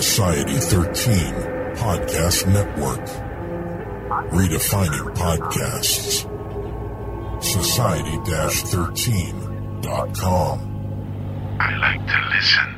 Society 13 Podcast Network. Redefining podcasts. Society 13.com. I like to listen.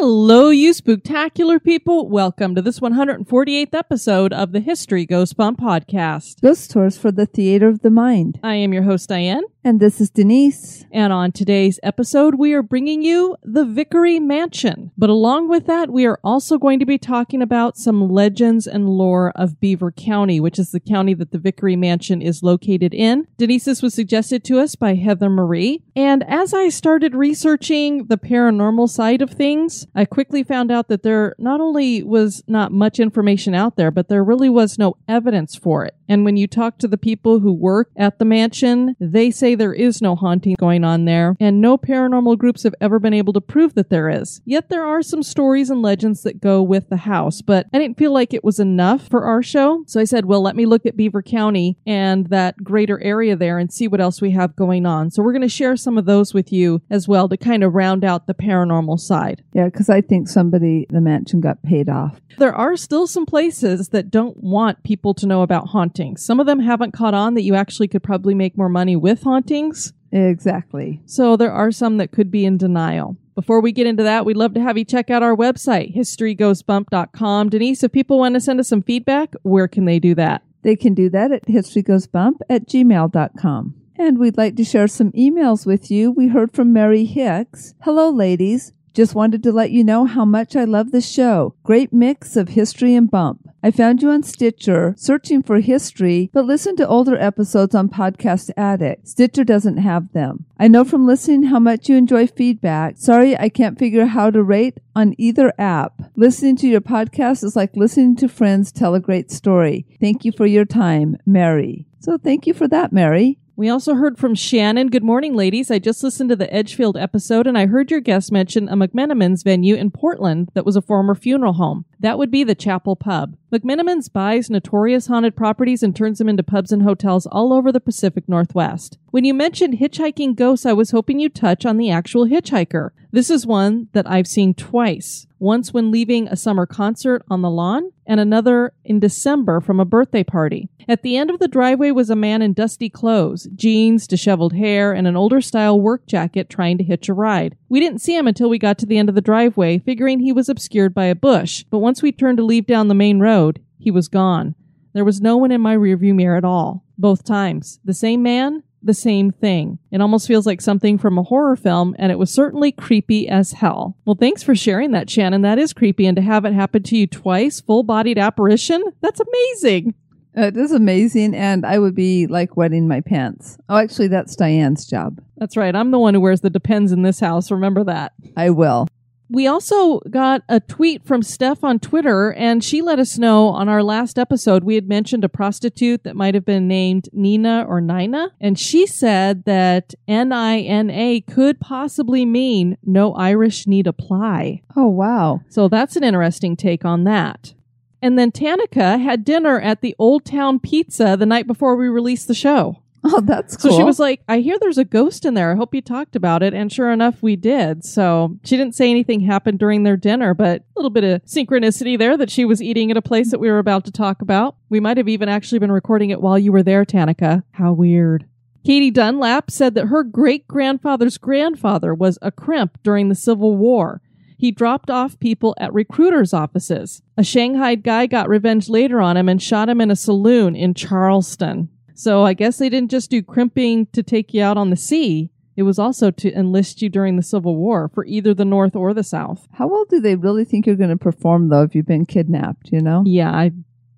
Hello, you spooktacular people. Welcome to this 148th episode of the History Goes Bump podcast. Ghost Tours for the Theater of the Mind. I am your host, Diane. And this is Denise. And on today's episode, we are bringing you the Vickery Mansion. But along with that, we are also going to be talking about some legends and lore of Beaver County, which is the county that the Vickery Mansion is located in. Denise, this was suggested to us by Heather Marie. And as I started researching the paranormal side of things, I quickly found out that there not only was not much information out there, but there really was no evidence for it. And when you talk to the people who work at the mansion, they say there is no haunting going on there, and no paranormal groups have ever been able to prove that there is. Yet there are some stories and legends that go with the house, but I didn't feel like it was enough for our show. So I said, well, let me look at Beaver County and that greater area there and see what else we have going on. So we're going to share some of those with you as well to kind of round out the paranormal side. Yeah, because I think somebody, the mansion got paid off. There are still some places that don't want people to know about hauntings. Some of them haven't caught on that you actually could probably make more money with hauntings. Exactly. So there are some that could be in denial. Before we get into that, we'd love to have you check out our website, historygoesbump.com. Denise, if people want to send us some feedback, where can they do that? They can do that at historygoesbump at gmail.com. And we'd like to share some emails with you. We heard from Mary Hicks. Hello, ladies. Just wanted to let you know how much I love the show. Great mix of history and bump. I found you on Stitcher searching for history, but listen to older episodes on Podcast Addict. Stitcher doesn't have them. I know from listening how much you enjoy feedback. Sorry, I can't figure out how to rate on either app. Listening to your podcast is like listening to friends tell a great story. Thank you for your time, Mary. So thank you for that, Mary. We also heard from Shannon. Good morning, ladies. I just listened to the Edgefield episode and I heard your guest mention a McMenamins venue in Portland that was a former funeral home. That would be the Chapel Pub. McMenamins buys notorious haunted properties and turns them into pubs and hotels all over the Pacific Northwest. When you mentioned hitchhiking ghosts, I was hoping you'd touch on the actual hitchhiker. This is one that I've seen twice. Once when leaving a summer concert on the lawn, and another in December from a birthday party. At the end of the driveway was a man in dusty clothes, jeans, disheveled hair, and an older style work jacket trying to hitch a ride. We didn't see him until we got to the end of the driveway, figuring he was obscured by a bush, but once we turned to leave down the main road, he was gone. There was no one in my rearview mirror at all. Both times. The same man, the same thing. It almost feels like something from a horror film, and it was certainly creepy as hell. Well, thanks for sharing that, Shannon. That is creepy, and to have it happen to you twice, full bodied apparition, that's amazing. Uh, it is amazing, and I would be like wetting my pants. Oh, actually, that's Diane's job. That's right. I'm the one who wears the depends in this house. Remember that. I will. We also got a tweet from Steph on Twitter, and she let us know on our last episode we had mentioned a prostitute that might have been named Nina or Nina, and she said that N I N A could possibly mean no Irish need apply. Oh, wow. So that's an interesting take on that. And then Tanika had dinner at the Old Town Pizza the night before we released the show. Oh, that's cool. So she was like, I hear there's a ghost in there. I hope you talked about it. And sure enough, we did. So she didn't say anything happened during their dinner, but a little bit of synchronicity there that she was eating at a place that we were about to talk about. We might have even actually been recording it while you were there, Tanika. How weird. Katie Dunlap said that her great grandfather's grandfather was a crimp during the Civil War. He dropped off people at recruiters' offices. A Shanghai guy got revenge later on him and shot him in a saloon in Charleston. So I guess they didn't just do crimping to take you out on the sea. It was also to enlist you during the Civil War for either the North or the South. How well do they really think you're going to perform, though, if you've been kidnapped, you know? Yeah, I,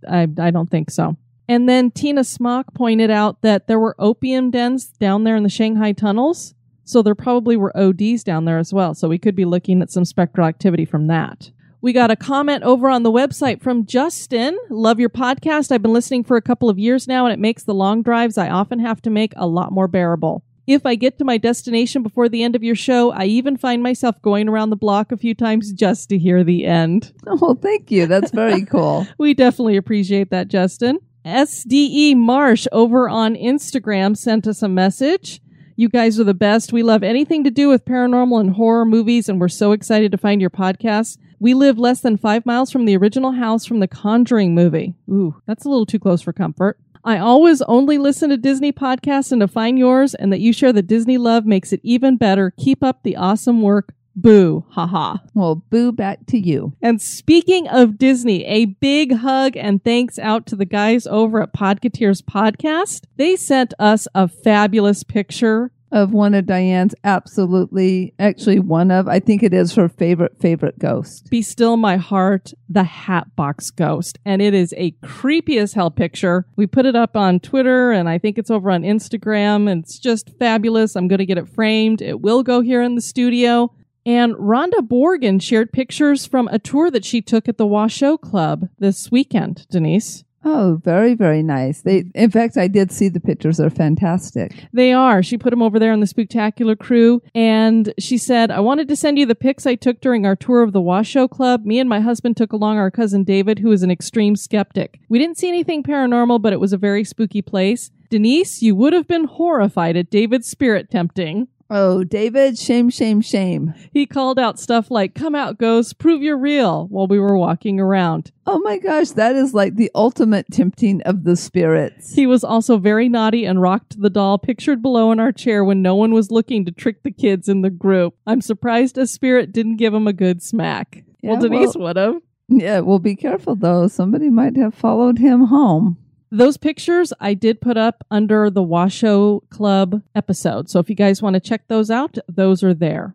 I, I don't think so. And then Tina Smock pointed out that there were opium dens down there in the Shanghai tunnels. So there probably were ODs down there as well. So we could be looking at some spectral activity from that. We got a comment over on the website from Justin. Love your podcast. I've been listening for a couple of years now, and it makes the long drives I often have to make a lot more bearable. If I get to my destination before the end of your show, I even find myself going around the block a few times just to hear the end. Oh, thank you. That's very cool. We definitely appreciate that, Justin. SDE Marsh over on Instagram sent us a message. You guys are the best. We love anything to do with paranormal and horror movies, and we're so excited to find your podcast. We live less than five miles from the original house from the Conjuring movie. Ooh, that's a little too close for comfort. I always only listen to Disney podcasts and to find yours, and that you share the Disney love makes it even better. Keep up the awesome work. Boo. Haha. Well, boo back to you. And speaking of Disney, a big hug and thanks out to the guys over at Podcateers Podcast. They sent us a fabulous picture. Of one of Diane's absolutely, actually, one of, I think it is her favorite, favorite ghost. Be Still My Heart, the Hatbox Ghost. And it is a creepy as hell picture. We put it up on Twitter and I think it's over on Instagram. And it's just fabulous. I'm going to get it framed. It will go here in the studio. And Rhonda Borgen shared pictures from a tour that she took at the Washoe Club this weekend, Denise. Oh, very, very nice. They, mm. in fact, I did see the pictures. They're fantastic. They are. She put them over there on the Spooktacular crew. And she said, I wanted to send you the pics I took during our tour of the Washoe Club. Me and my husband took along our cousin David, who is an extreme skeptic. We didn't see anything paranormal, but it was a very spooky place. Denise, you would have been horrified at David's spirit tempting. Oh, David, shame, shame, shame. He called out stuff like, Come out, ghost, prove you're real, while we were walking around. Oh my gosh, that is like the ultimate tempting of the spirits. He was also very naughty and rocked the doll pictured below in our chair when no one was looking to trick the kids in the group. I'm surprised a spirit didn't give him a good smack. Yeah, well, Denise well- would have. Yeah, well, be careful though. Somebody might have followed him home. Those pictures I did put up under the Washoe Club episode. So if you guys want to check those out, those are there.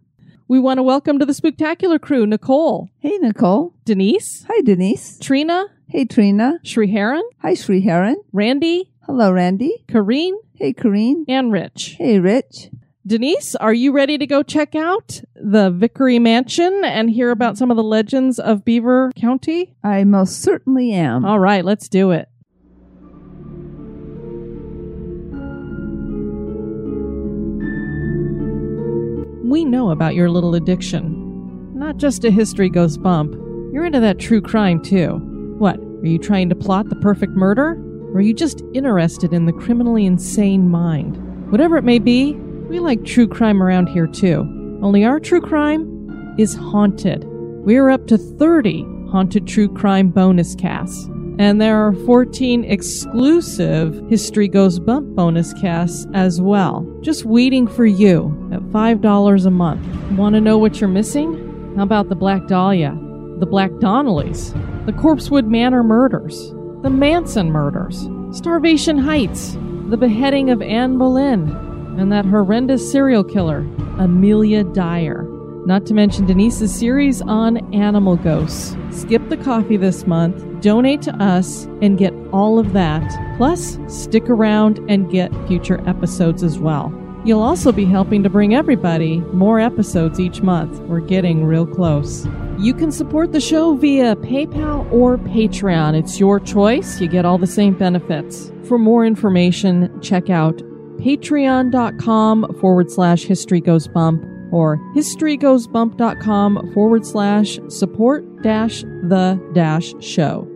We want to welcome to the Spooktacular crew Nicole, Hey, Nicole. Denise, Hi, Denise. Trina, Hey, Trina. Shriharan, Hi, Sri Heron. Randy, Hello, Randy. Kareen, Hey, Corrine. and Rich. Hey, Rich. Denise, are you ready to go check out the Vickery Mansion and hear about some of the legends of Beaver County? I most certainly am. All right, let's do it. We know about your little addiction. Not just a history goes bump. You're into that true crime too. What? Are you trying to plot the perfect murder? Or are you just interested in the criminally insane mind? Whatever it may be, we like true crime around here too. Only our true crime is haunted. We're up to 30 haunted true crime bonus casts. And there are 14 exclusive History Goes Bump bonus casts as well, just waiting for you at $5 a month. Want to know what you're missing? How about the Black Dahlia, the Black Donnellys, the Corpsewood Manor murders, the Manson murders, Starvation Heights, the beheading of Anne Boleyn, and that horrendous serial killer, Amelia Dyer. Not to mention Denise's series on animal ghosts. Skip the coffee this month, donate to us, and get all of that. Plus, stick around and get future episodes as well. You'll also be helping to bring everybody more episodes each month. We're getting real close. You can support the show via PayPal or Patreon. It's your choice. You get all the same benefits. For more information, check out patreon.com forward slash history goes bump or historygoesbump.com forward slash support dash the dash show.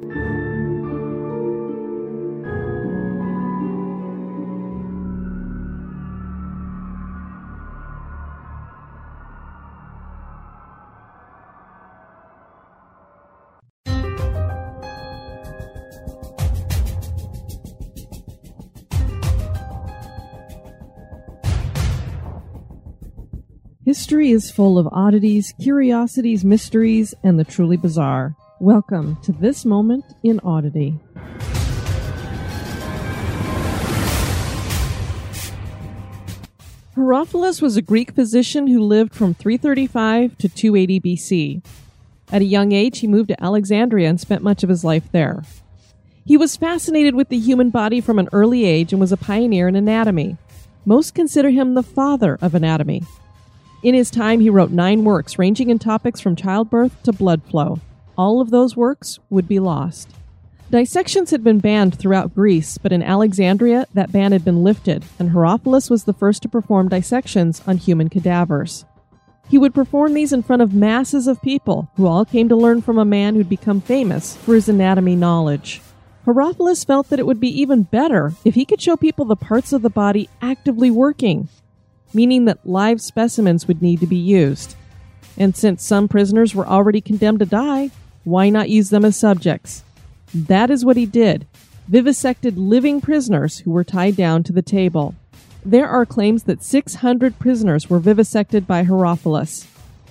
History is full of oddities, curiosities, mysteries, and the truly bizarre. Welcome to this moment in oddity. Herophilus was a Greek physician who lived from 335 to 280 BC. At a young age, he moved to Alexandria and spent much of his life there. He was fascinated with the human body from an early age and was a pioneer in anatomy. Most consider him the father of anatomy. In his time, he wrote nine works ranging in topics from childbirth to blood flow. All of those works would be lost. Dissections had been banned throughout Greece, but in Alexandria, that ban had been lifted, and Herophilus was the first to perform dissections on human cadavers. He would perform these in front of masses of people who all came to learn from a man who'd become famous for his anatomy knowledge. Herophilus felt that it would be even better if he could show people the parts of the body actively working, meaning that live specimens would need to be used. And since some prisoners were already condemned to die, why not use them as subjects? That is what he did vivisected living prisoners who were tied down to the table. There are claims that 600 prisoners were vivisected by Herophilus.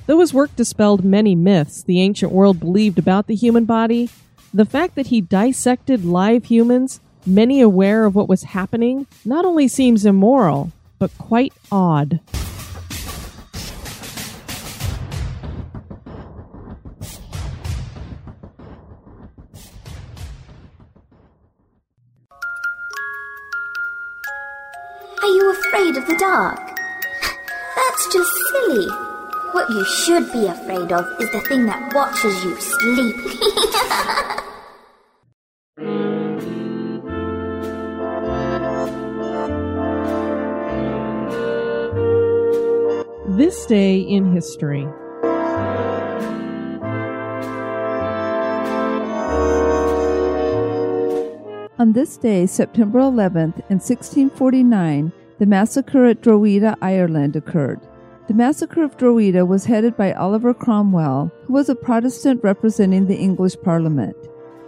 Though his work dispelled many myths the ancient world believed about the human body, the fact that he dissected live humans, many aware of what was happening, not only seems immoral, but quite odd. Are you afraid of the dark? That's just silly. What you should be afraid of is the thing that watches you sleep. This day in history. On this day, September 11th, in 1649, the massacre at Drogheda, Ireland occurred. The massacre of Drogheda was headed by Oliver Cromwell, who was a Protestant representing the English Parliament.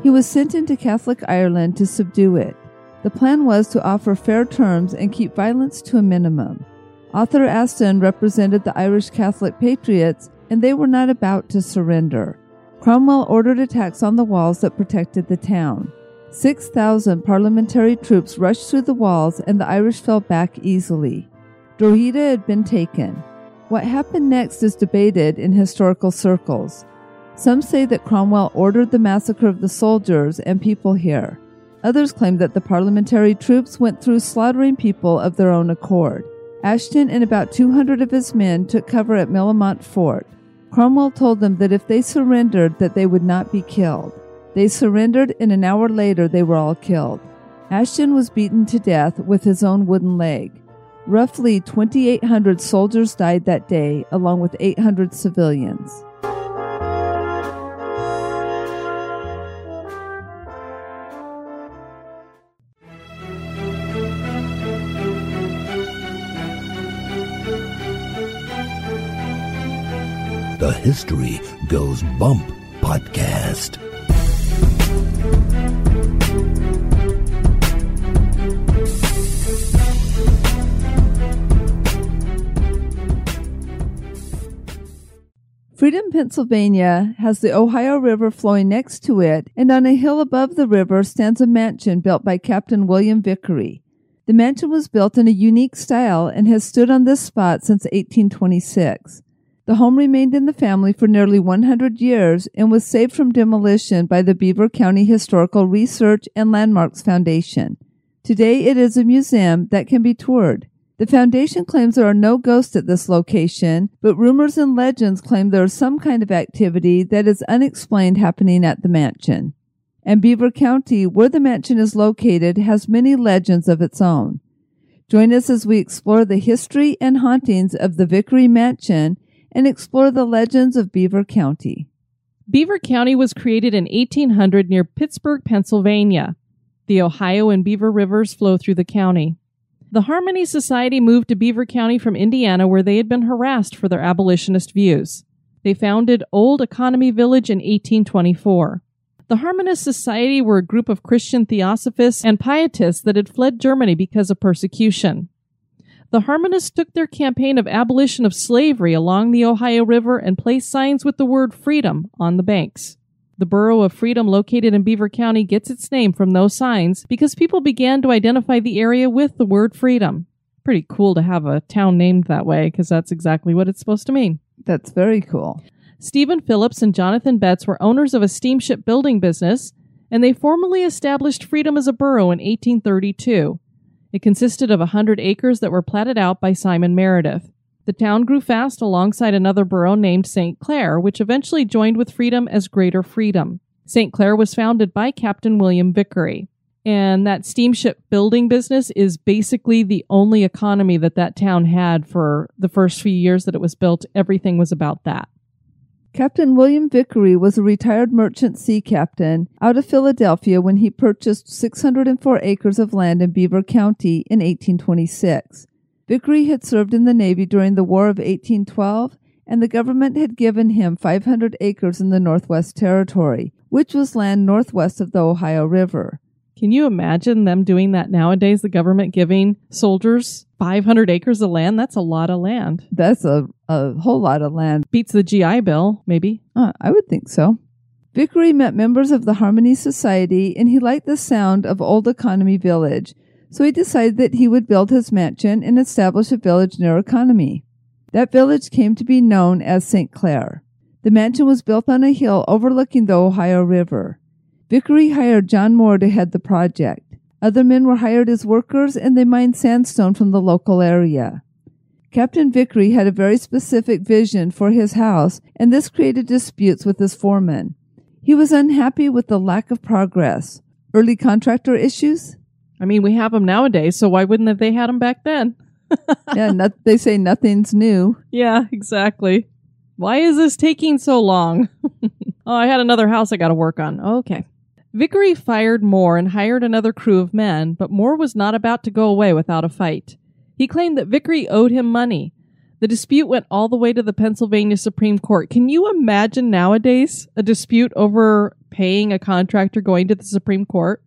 He was sent into Catholic Ireland to subdue it. The plan was to offer fair terms and keep violence to a minimum. Arthur Aston represented the Irish Catholic patriots, and they were not about to surrender. Cromwell ordered attacks on the walls that protected the town. 6,000 parliamentary troops rushed through the walls, and the Irish fell back easily. Drogheda had been taken. What happened next is debated in historical circles. Some say that Cromwell ordered the massacre of the soldiers and people here. Others claim that the parliamentary troops went through slaughtering people of their own accord. Aston and about 200 of his men took cover at Millmount Fort. Cromwell told them that if they surrendered that they would not be killed. They surrendered and an hour later they were all killed. Ashton was beaten to death with his own wooden leg. Roughly 2,800 soldiers died that day, along with 800 civilians. History Goes Bump podcast. Freedom, Pennsylvania has the Ohio River flowing next to it, and on a hill above the river stands a mansion built by Captain William Vickery. The mansion was built in a unique style and has stood on this spot since 1826. The home remained in the family for nearly 100 years and was saved from demolition by the Beaver County Historical Research and Landmarks Foundation. Today it is a museum that can be toured. The foundation claims there are no ghosts at this location, but rumors and legends claim there is some kind of activity that is unexplained happening at the mansion. And Beaver County, where the mansion is located, has many legends of its own. Join us as we explore the history and hauntings of the Vickery Mansion and explore the legends of Beaver County. Beaver County was created in 1800 near Pittsburgh, Pennsylvania. The Ohio and Beaver Rivers flow through the county. The Harmony Society moved to Beaver County from Indiana where they had been harassed for their abolitionist views. They founded Old Economy Village in 1824. The Harmonist Society were a group of Christian theosophists and pietists that had fled Germany because of persecution. The Harmonists took their campaign of abolition of slavery along the Ohio River and placed signs with the word freedom on the banks. The borough of Freedom, located in Beaver County, gets its name from those signs because people began to identify the area with the word freedom. pretty cool to have a town named that way because that's exactly what it's supposed to mean. That's very cool. Stephen Phillips and Jonathan Betts were owners of a steamship building business, and they formally established Freedom as a borough in 1832. It consisted of a 100 acres that were platted out by Simon Meredith. The town grew fast alongside another borough named St. Clair, which eventually joined with Freedom as Greater Freedom. St. Clair was founded by Captain William Vickery. And that steamship building business is basically the only economy that that town had for the first few years that it was built. Everything was about that. Captain William Vickery was a retired merchant sea captain out of Philadelphia when he purchased 604 acres of land in Beaver County in 1826. Vickery had served in the Navy during the War of 1812, and the government had given him 500 acres in the Northwest Territory, which was land northwest of the Ohio River. Can you imagine them doing that nowadays? The government giving soldiers 500 acres of land? That's a lot of land. That's a, a whole lot of land. Beats the GI Bill, maybe. Uh, I would think so. Vickery met members of the Harmony Society and he liked the sound of Old Economy Village, so he decided that he would build his mansion and establish a village near Economy. That village came to be known as St. Clair. The mansion was built on a hill overlooking the Ohio River. Vickery hired John Moore to head the project. Other men were hired as workers and they mined sandstone from the local area. Captain Vickery had a very specific vision for his house, and this created disputes with his foreman. He was unhappy with the lack of progress. Early contractor issues? I mean, we have them nowadays, so why wouldn't have they had them back then? yeah, not, they say nothing's new. Yeah, exactly. Why is this taking so long? oh, I had another house I got to work on. Okay. Vickery fired Moore and hired another crew of men, but Moore was not about to go away without a fight. He claimed that Vickery owed him money. The dispute went all the way to the Pennsylvania Supreme Court. Can you imagine nowadays a dispute over paying a contractor going to the Supreme Court?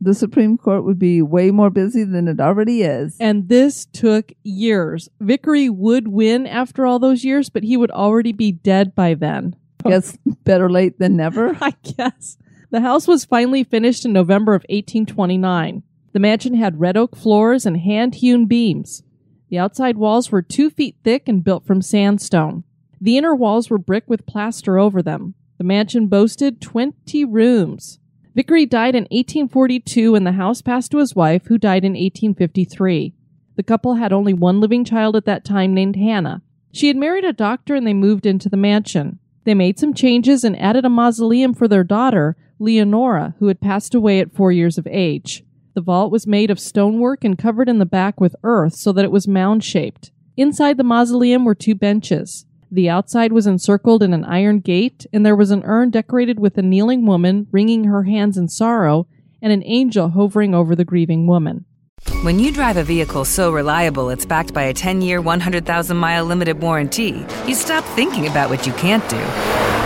The Supreme Court would be way more busy than it already is. And this took years. Vickery would win after all those years, but he would already be dead by then. Guess better late than never. I guess. The house was finally finished in November of 1829. The mansion had red oak floors and hand hewn beams. The outside walls were two feet thick and built from sandstone. The inner walls were brick with plaster over them. The mansion boasted 20 rooms. Vickery died in 1842 and the house passed to his wife, who died in 1853. The couple had only one living child at that time named Hannah. She had married a doctor and they moved into the mansion. They made some changes and added a mausoleum for their daughter, Leonora, who had passed away at four years of age. The vault was made of stonework and covered in the back with earth so that it was mound shaped. Inside the mausoleum were two benches. The outside was encircled in an iron gate, and there was an urn decorated with a kneeling woman wringing her hands in sorrow and an angel hovering over the grieving woman. When you drive a vehicle so reliable it's backed by a 10 year, 100,000 mile limited warranty, you stop thinking about what you can't do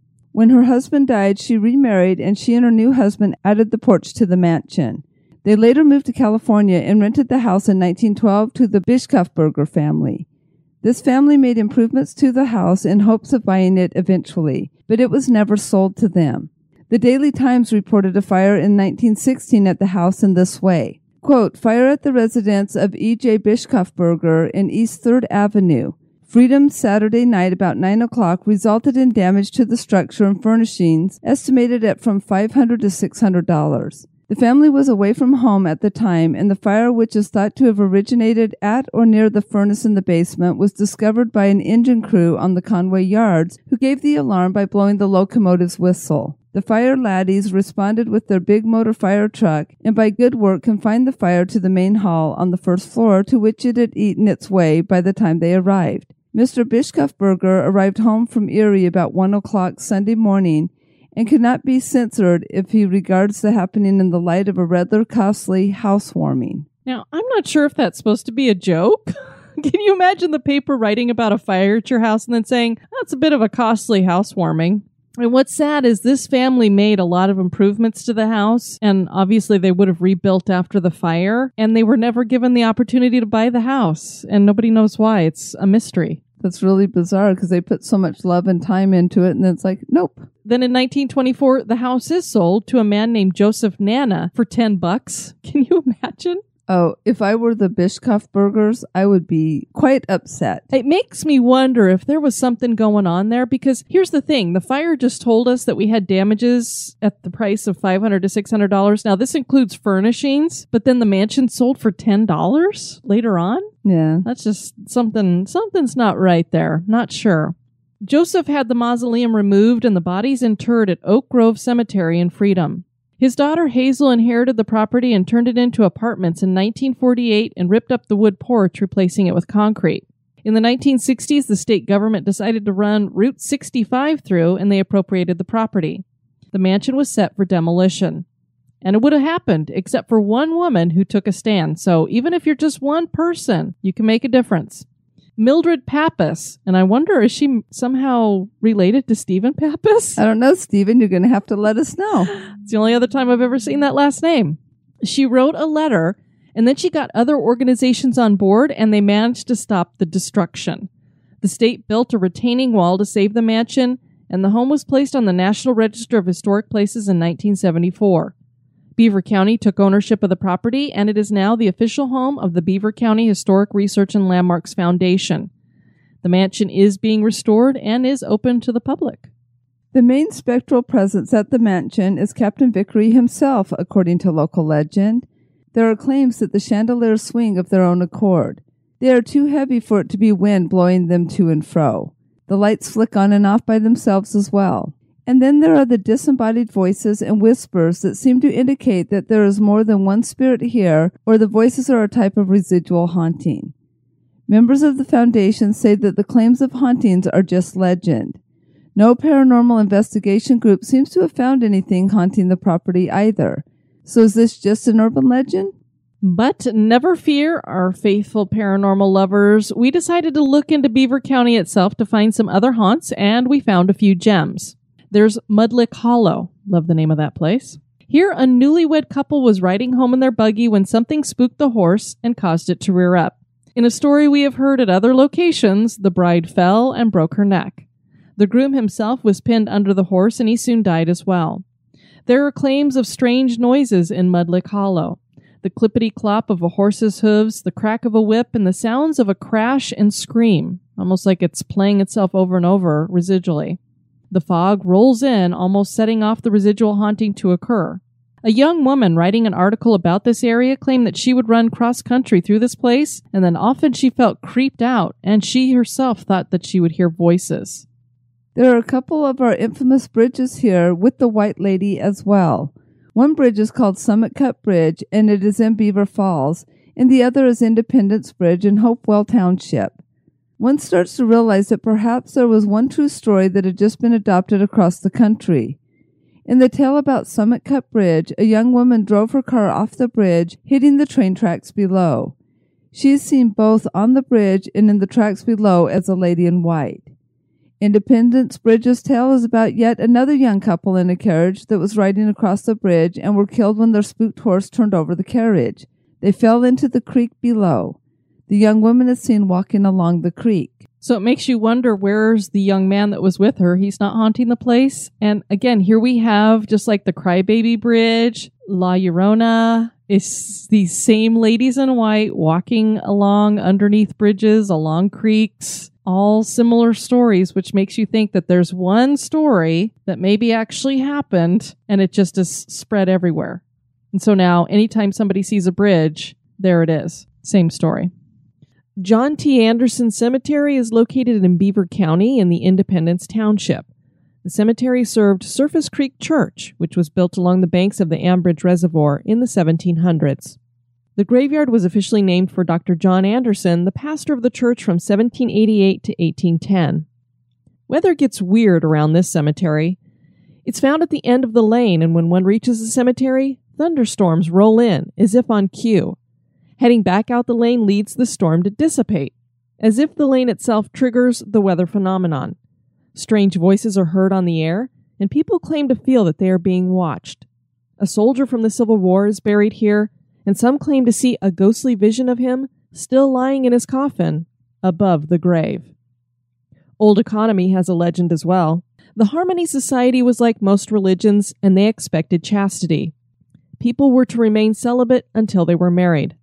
When her husband died, she remarried and she and her new husband added the porch to the mansion. They later moved to California and rented the house in 1912 to the Bischofberger family. This family made improvements to the house in hopes of buying it eventually, but it was never sold to them. The Daily Times reported a fire in 1916 at the house in this way. Quote, fire at the residence of E.J. Bischofberger in East 3rd Avenue. Freedom Saturday night about 9 o'clock resulted in damage to the structure and furnishings estimated at from 500 to $600. The family was away from home at the time, and the fire, which is thought to have originated at or near the furnace in the basement, was discovered by an engine crew on the Conway Yards, who gave the alarm by blowing the locomotive's whistle. The fire laddies responded with their big motor fire truck and by good work confined the fire to the main hall on the first floor to which it had eaten its way by the time they arrived. Mr. Bischofberger arrived home from Erie about one o'clock Sunday morning and cannot be censored if he regards the happening in the light of a rather costly housewarming. Now, I'm not sure if that's supposed to be a joke Can you imagine the paper writing about a fire at your house and then saying, that's a bit of a costly housewarming? And what's sad is this family made a lot of improvements to the house, and obviously they would have rebuilt after the fire, and they were never given the opportunity to buy the house, and nobody knows why. It's a mystery. That's really bizarre because they put so much love and time into it, and it's like, nope. Then in 1924, the house is sold to a man named Joseph Nana for 10 bucks. Can you imagine? Oh, if I were the Bischofbergers, I would be quite upset. It makes me wonder if there was something going on there because here's the thing the fire just told us that we had damages at the price of 500 to $600. Now, this includes furnishings, but then the mansion sold for $10 later on? Yeah. That's just something, something's not right there. Not sure. Joseph had the mausoleum removed and the bodies interred at Oak Grove Cemetery in Freedom. His daughter Hazel inherited the property and turned it into apartments in 1948 and ripped up the wood porch, replacing it with concrete. In the 1960s, the state government decided to run Route 65 through and they appropriated the property. The mansion was set for demolition. And it would have happened, except for one woman who took a stand. So even if you're just one person, you can make a difference. Mildred Pappas, and I wonder is she somehow related to Stephen Pappas? I don't know, Stephen. You're going to have to let us know. It's the only other time I've ever seen that last name. She wrote a letter and then she got other organizations on board and they managed to stop the destruction. The state built a retaining wall to save the mansion and the home was placed on the National Register of Historic Places in 1974. Beaver County took ownership of the property and it is now the official home of the Beaver County Historic Research and Landmarks Foundation. The mansion is being restored and is open to the public. The main spectral presence at the mansion is Captain Vickery himself, according to local legend. There are claims that the chandeliers swing of their own accord. They are too heavy for it to be wind blowing them to and fro. The lights flick on and off by themselves as well. And then there are the disembodied voices and whispers that seem to indicate that there is more than one spirit here, or the voices are a type of residual haunting. Members of the Foundation say that the claims of hauntings are just legend. No paranormal investigation group seems to have found anything haunting the property either. So is this just an urban legend? But never fear, our faithful paranormal lovers. We decided to look into Beaver County itself to find some other haunts, and we found a few gems. There's Mudlick Hollow. Love the name of that place. Here, a newlywed couple was riding home in their buggy when something spooked the horse and caused it to rear up. In a story we have heard at other locations, the bride fell and broke her neck. The groom himself was pinned under the horse and he soon died as well. There are claims of strange noises in Mudlick Hollow. The clippity clop of a horse's hooves, the crack of a whip, and the sounds of a crash and scream, almost like it's playing itself over and over residually. The fog rolls in, almost setting off the residual haunting to occur. A young woman writing an article about this area claimed that she would run cross country through this place, and then often she felt creeped out, and she herself thought that she would hear voices. There are a couple of our infamous bridges here with the White Lady as well. One bridge is called Summit Cut Bridge, and it is in Beaver Falls, and the other is Independence Bridge in Hopewell Township. One starts to realize that perhaps there was one true story that had just been adopted across the country. In the tale about Summit Cut Bridge, a young woman drove her car off the bridge, hitting the train tracks below. She is seen both on the bridge and in the tracks below as a lady in white. Independence Bridge's tale is about yet another young couple in a carriage that was riding across the bridge and were killed when their spooked horse turned over the carriage. They fell into the creek below. The young woman is seen walking along the creek. So it makes you wonder where's the young man that was with her? He's not haunting the place. And again, here we have just like the Crybaby Bridge, La Llorona. It's these same ladies in white walking along underneath bridges, along creeks, all similar stories, which makes you think that there's one story that maybe actually happened and it just is spread everywhere. And so now anytime somebody sees a bridge, there it is. Same story. John T. Anderson Cemetery is located in Beaver County in the Independence Township. The cemetery served Service Creek Church, which was built along the banks of the Ambridge Reservoir in the 1700s. The graveyard was officially named for Dr. John Anderson, the pastor of the church from 1788 to 1810. Weather gets weird around this cemetery. It's found at the end of the lane, and when one reaches the cemetery, thunderstorms roll in, as if on cue. Heading back out the lane leads the storm to dissipate. as if the lane itself triggers the weather phenomenon. Strange voices are heard on the air, and people claim to feel that they are being watched. A soldier from the Civil War is buried here, and some claim to see a ghostly vision of him still lying in his coffin above the grave. Old Economy has a legend as well. The Harmony Society was like most religions, and they expected chastity. People were to remain celibate until they were married.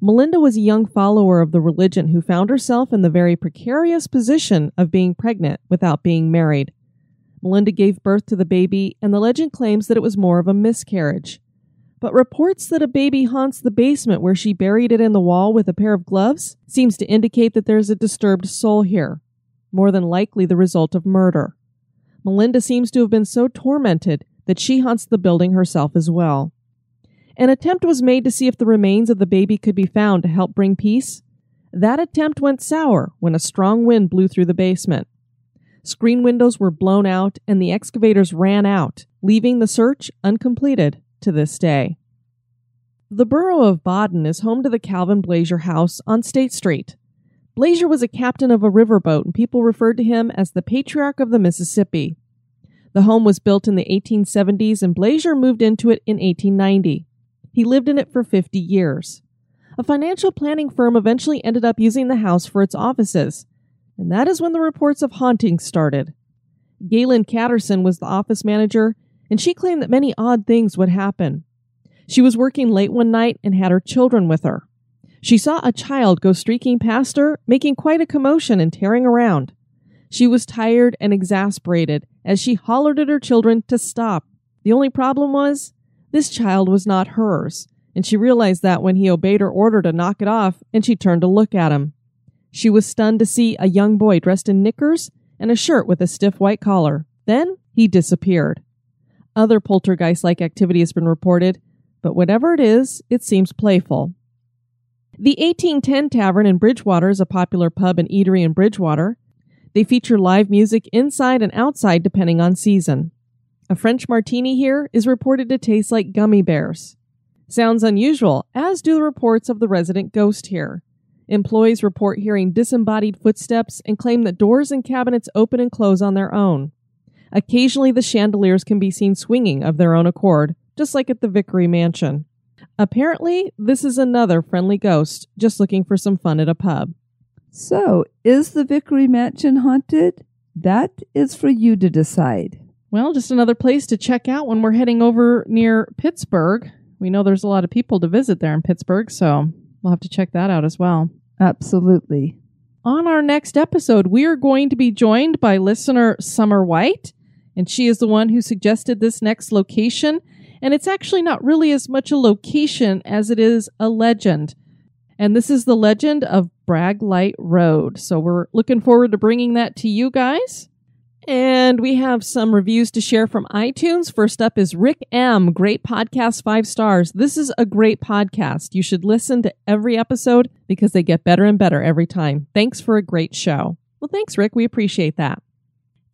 Melinda was a young follower of the religion who found herself in the very precarious position of being pregnant without being married. Melinda gave birth to the baby, and the legend claims that it was more of a miscarriage. But reports that a baby haunts the basement where she buried it in the wall with a pair of gloves seems to indicate that there's a disturbed soul here, more than likely the result of murder. Melinda seems to have been so tormented that she haunts the building herself as well. An attempt was made to see if the remains of the baby could be found to help bring peace. That attempt went sour when a strong wind blew through the basement. Screen windows were blown out and the excavators ran out, leaving the search uncompleted to this day. The borough of Baden is home to the Calvin Blazer House on State Street. Blazer was a captain of a riverboat, and people referred to him as the patriarch of the Mississippi. The home was built in the 1870s, and Blazer moved into it in 1890. He lived in it for 50 years. A financial planning firm eventually ended up using the house for its offices, and that is when the reports of hauntings started. Galen Catterson was the office manager, and she claimed that many odd things would happen. She was working late one night and had her children with her. She saw a child go streaking past her, making quite a commotion and tearing around. She was tired and exasperated as she hollered at her children to stop. The only problem was, this child was not hers, and she realized that when he obeyed her order to knock it off, and she turned to look at him. She was stunned to see a young boy dressed in knickers and a shirt with a stiff white collar. Then he disappeared. Other poltergeist like activity has been reported, but whatever it is, it seems playful. The 1810 Tavern in Bridgewater is a popular pub and eatery in Bridgewater. They feature live music inside and outside depending on season. A French martini here is reported to taste like gummy bears. Sounds unusual, as do the reports of the resident ghost here. Employees report hearing disembodied footsteps and claim that doors and cabinets open and close on their own. Occasionally, the chandeliers can be seen swinging of their own accord, just like at the Vickery Mansion. Apparently, this is another friendly ghost just looking for some fun at a pub. So, is the Vickery Mansion haunted? That is for you to decide. Well, just another place to check out when we're heading over near Pittsburgh. We know there's a lot of people to visit there in Pittsburgh, so we'll have to check that out as well. Absolutely. On our next episode, we are going to be joined by listener Summer White, and she is the one who suggested this next location. And it's actually not really as much a location as it is a legend. And this is the legend of Bragg Light Road. So we're looking forward to bringing that to you guys. And we have some reviews to share from iTunes. First up is Rick M. Great podcast, five stars. This is a great podcast. You should listen to every episode because they get better and better every time. Thanks for a great show. Well, thanks, Rick. We appreciate that.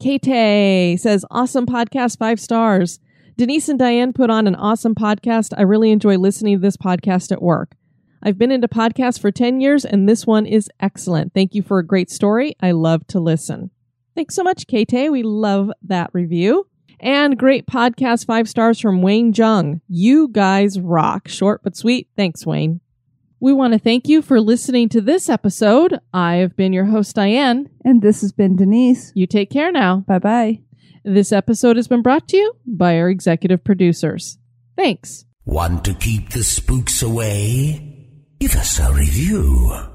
Kate says, awesome podcast, five stars. Denise and Diane put on an awesome podcast. I really enjoy listening to this podcast at work. I've been into podcasts for 10 years and this one is excellent. Thank you for a great story. I love to listen. Thanks so much, Kate. We love that review. And great podcast, five stars from Wayne Jung. You guys rock. Short but sweet. Thanks, Wayne. We want to thank you for listening to this episode. I have been your host, Diane. And this has been Denise. You take care now. Bye bye. This episode has been brought to you by our executive producers. Thanks. Want to keep the spooks away? Give us a review.